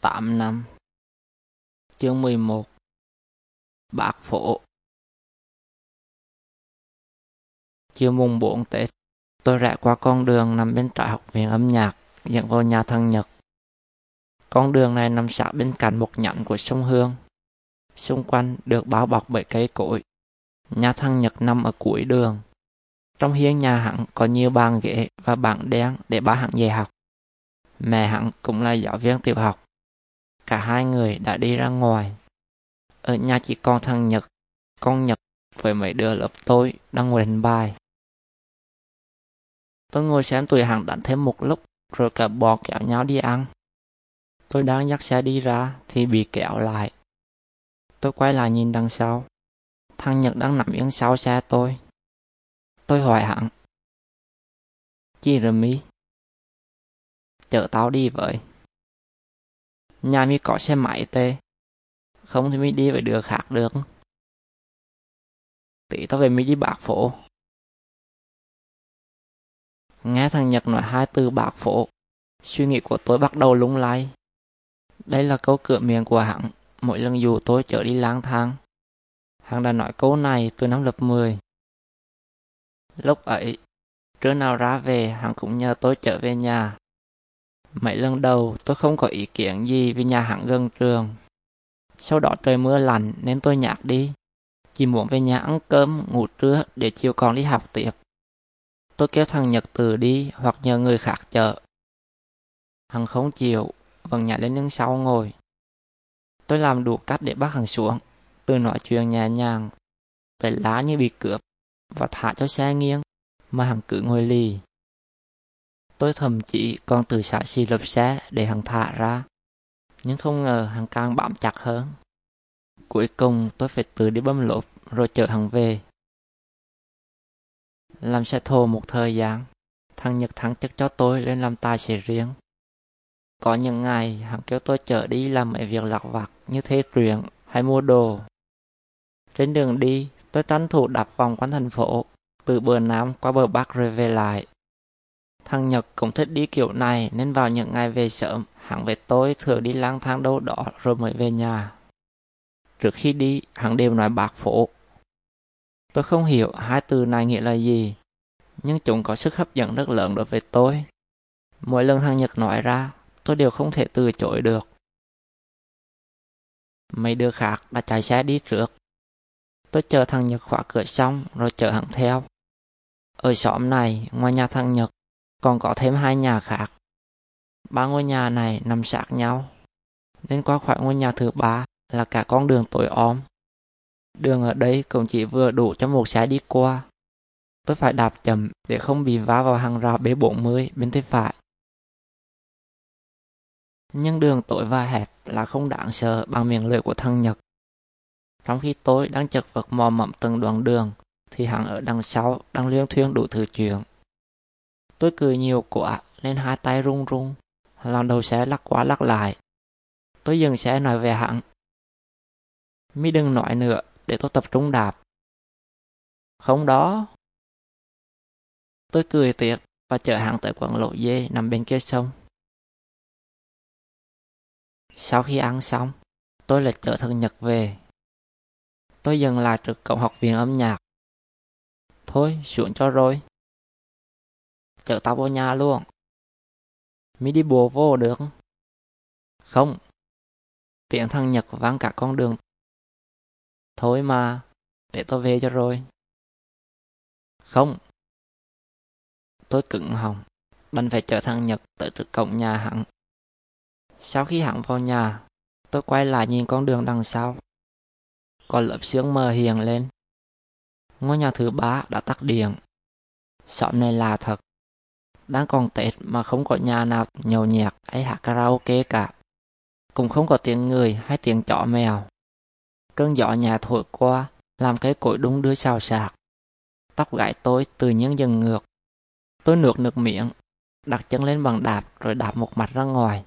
8 năm Chương 11 Bạc phổ Chiều mùng 4 Tết, tôi rẽ qua con đường nằm bên trái học viện âm nhạc dẫn vào nhà thằng Nhật. Con đường này nằm sát bên cạnh một nhánh của sông Hương. Xung quanh được bao bọc bởi cây cối. Nhà thằng Nhật nằm ở cuối đường. Trong hiên nhà hắn có nhiều bàn ghế và bảng đen để ba hắn dạy học. Mẹ hắn cũng là giáo viên tiểu học. Cả hai người đã đi ra ngoài. Ở nhà chỉ còn thằng Nhật, con Nhật với mấy đứa lớp tôi đang ngồi đánh bài. Tôi ngồi xem tụi hàng đánh thêm một lúc rồi cả bò kéo nhau đi ăn. Tôi đang dắt xe đi ra thì bị kéo lại. Tôi quay lại nhìn đằng sau. Thằng Nhật đang nằm yên sau xe tôi. Tôi hỏi hắn. chị rồi? Chở tao đi vậy. Nhà mi có xe máy tê. Không thì mi đi về đường khác được. Tí tao về mi đi bạc phổ Nghe thằng Nhật nói hai từ bạc phổ Suy nghĩ của tôi bắt đầu lung lay. Đây là câu cửa miệng của hắn mỗi lần dù tôi chở đi lang thang. Hắn đã nói câu này từ năm lớp 10. Lúc ấy, trưa nào ra về hắn cũng nhờ tôi trở về nhà. Mấy lần đầu tôi không có ý kiến gì vì nhà hắn gần trường. Sau đó trời mưa lạnh nên tôi nhạt đi. Chỉ muốn về nhà ăn cơm, ngủ trưa để chiều còn đi học tiếp. Tôi kêu thằng Nhật từ đi hoặc nhờ người khác chở. Hắn không chịu, vẫn nhảy lên lưng sau ngồi. Tôi làm đủ cách để bắt hắn xuống, từ nói chuyện nhẹ nhàng, tới lá như bị cướp, và thả cho xe nghiêng, mà hắn cứ ngồi lì. Tôi thậm chí còn từ xã xì lập xe để hắn thả ra, nhưng không ngờ hắn càng bám chặt hơn. Cuối cùng tôi phải tự đi bấm lốp rồi chở hắn về. Làm xe thô một thời gian, thằng Nhật thắng chất cho tôi lên làm tài xế riêng. Có những ngày hắn kêu tôi chở đi làm mấy việc lặt vặt như thế truyện hay mua đồ. Trên đường đi, tôi tranh thủ đạp vòng quanh thành phố, từ bờ Nam qua bờ Bắc rồi về lại. Thằng Nhật cũng thích đi kiểu này nên vào những ngày về sớm, hắn về tối thường đi lang thang đâu đó rồi mới về nhà. Trước khi đi, hắn đều nói bạc phổ. Tôi không hiểu hai từ này nghĩa là gì, nhưng chúng có sức hấp dẫn rất lớn đối với tôi. Mỗi lần thằng Nhật nói ra, tôi đều không thể từ chối được. Mấy đứa khác đã chạy xe đi trước. Tôi chờ thằng Nhật khóa cửa xong rồi chở hắn theo. Ở xóm này, ngoài nhà thằng Nhật, còn có thêm hai nhà khác. Ba ngôi nhà này nằm sát nhau. Nên qua khỏi ngôi nhà thứ ba là cả con đường tối om. Đường ở đây cũng chỉ vừa đủ cho một xe đi qua. Tôi phải đạp chậm để không bị vá vào hàng rào B40 bên tay phải nhưng đường tối và hẹp là không đáng sợ bằng miệng lưỡi của thằng Nhật. Trong khi tôi đang chật vật mò mẫm từng đoạn đường, thì hắn ở đằng sau đang liên thuyên đủ thứ chuyện. Tôi cười nhiều quá nên hai tay run run, làm đầu xe lắc quá lắc lại. Tôi dừng xe nói về hẳn. Mi đừng nói nữa để tôi tập trung đạp. Không đó. Tôi cười tiệt và chở hắn tới quận lộ dê nằm bên kia sông. Sau khi ăn xong, tôi lại chở thân Nhật về. Tôi dừng lại trước cổng học viện âm nhạc. Thôi, xuống cho rồi. Chở tao vào nhà luôn. Mi đi bộ vô được. Không. Tiếng thằng Nhật vang cả con đường. Thôi mà, để tôi về cho rồi. Không. Tôi cứng hỏng, đành phải chở thằng Nhật tới trước cổng nhà hắn. Sau khi hắn vào nhà, tôi quay lại nhìn con đường đằng sau. Còn lớp sương mờ hiền lên. Ngôi nhà thứ ba đã tắt điện. Xóm này là thật. Đang còn Tết mà không có nhà nào nhậu nhẹt hay hát karaoke cả. Cũng không có tiếng người hay tiếng chó mèo. Cơn gió nhà thổi qua, làm cái cội đung đưa xào xạc. Tóc gãi tôi từ những dần ngược. Tôi nước nước miệng, đặt chân lên bằng đạp rồi đạp một mặt ra ngoài.